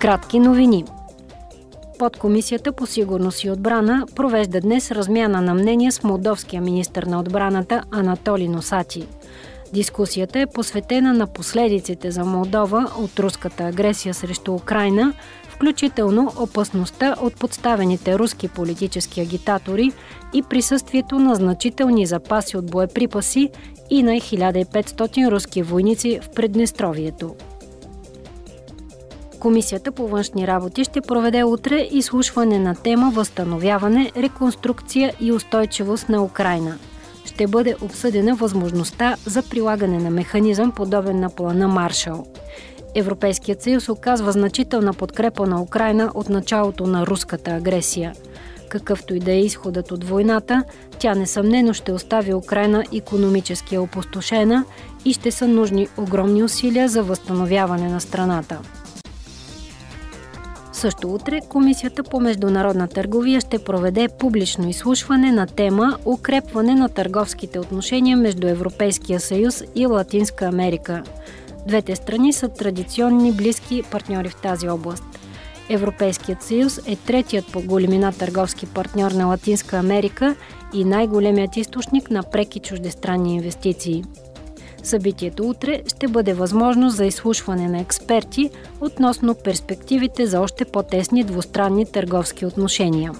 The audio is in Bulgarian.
Кратки новини. Подкомисията по сигурност и отбрана провежда днес размяна на мнения с молдовския министр на отбраната Анатоли Носати. Дискусията е посветена на последиците за Молдова от руската агресия срещу Украина, включително опасността от подставените руски политически агитатори и присъствието на значителни запаси от боеприпаси и на 1500 руски войници в Преднестровието. Комисията по външни работи ще проведе утре изслушване на тема Възстановяване, реконструкция и устойчивост на Украина. Ще бъде обсъдена възможността за прилагане на механизъм, подобен на плана Маршал. Европейският съюз оказва значителна подкрепа на Украина от началото на руската агресия. Какъвто и да е изходът от войната, тя несъмнено ще остави Украина економически опустошена и ще са нужни огромни усилия за възстановяване на страната. Също утре Комисията по международна търговия ще проведе публично изслушване на тема Укрепване на търговските отношения между Европейския съюз и Латинска Америка. Двете страни са традиционни близки партньори в тази област. Европейският съюз е третият по големина търговски партньор на Латинска Америка и най-големият източник на преки чуждестранни инвестиции. Събитието утре ще бъде възможност за изслушване на експерти относно перспективите за още по-тесни двустранни търговски отношения.